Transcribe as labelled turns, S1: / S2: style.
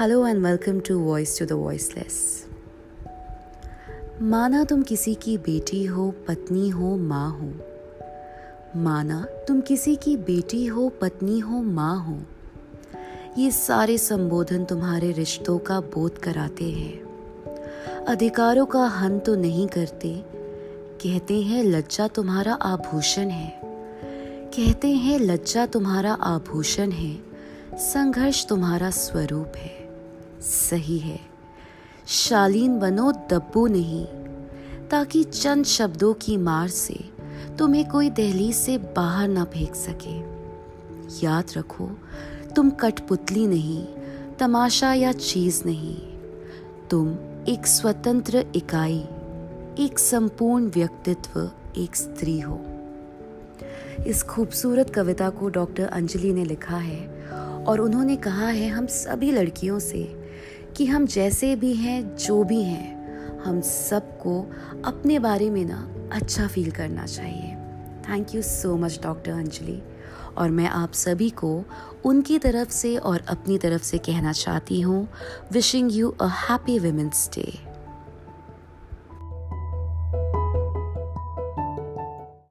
S1: Hello and welcome to voice to the voiceless माना तुम किसी की बेटी हो, पत्नी हो, माँ हो। माना तुम किसी की बेटी हो, पत्नी हो, माँ हो। ये सारे संबोधन तुम्हारे रिश्तों का बोध कराते हैं। अधिकारों का हन तो नहीं करते। कहते हैं, लज्जा तुम्हारा आभूषण है। कहते हैं, लज्जा तुम्हारा आभूषण है। संघर्ष तुम्हारा स्वरूप है। सही है। शालीन बनो, दब्बू नहीं। ताकि चंद शब्दों की मार से तुम्हें कोई दहली से बाहर ना फेंक सके। याद रखो, तुम कठपुतली नहीं, तमाशा या चीज़ नहीं। तुम एक स्वतंत्र इकाई, एक संपूर्ण व्यक्तित्व, एक स्त्री हो। इस खूबसूरत कविता को डॉक्टर अंजलि ने लिखा है और उन्होंने कहा है, हम सभी लड़कियों से कि हम जैसे भी हैं, जो भी हैं, हम सबको अपने बारे में ना अच्छा फील करना चाहिए। Thank you so much doctor Anjali और मैं आप सभी को उनकी तरफ़ से और अपनी तरफ़ से कहना चाहती हूँ wishing you a happy women's day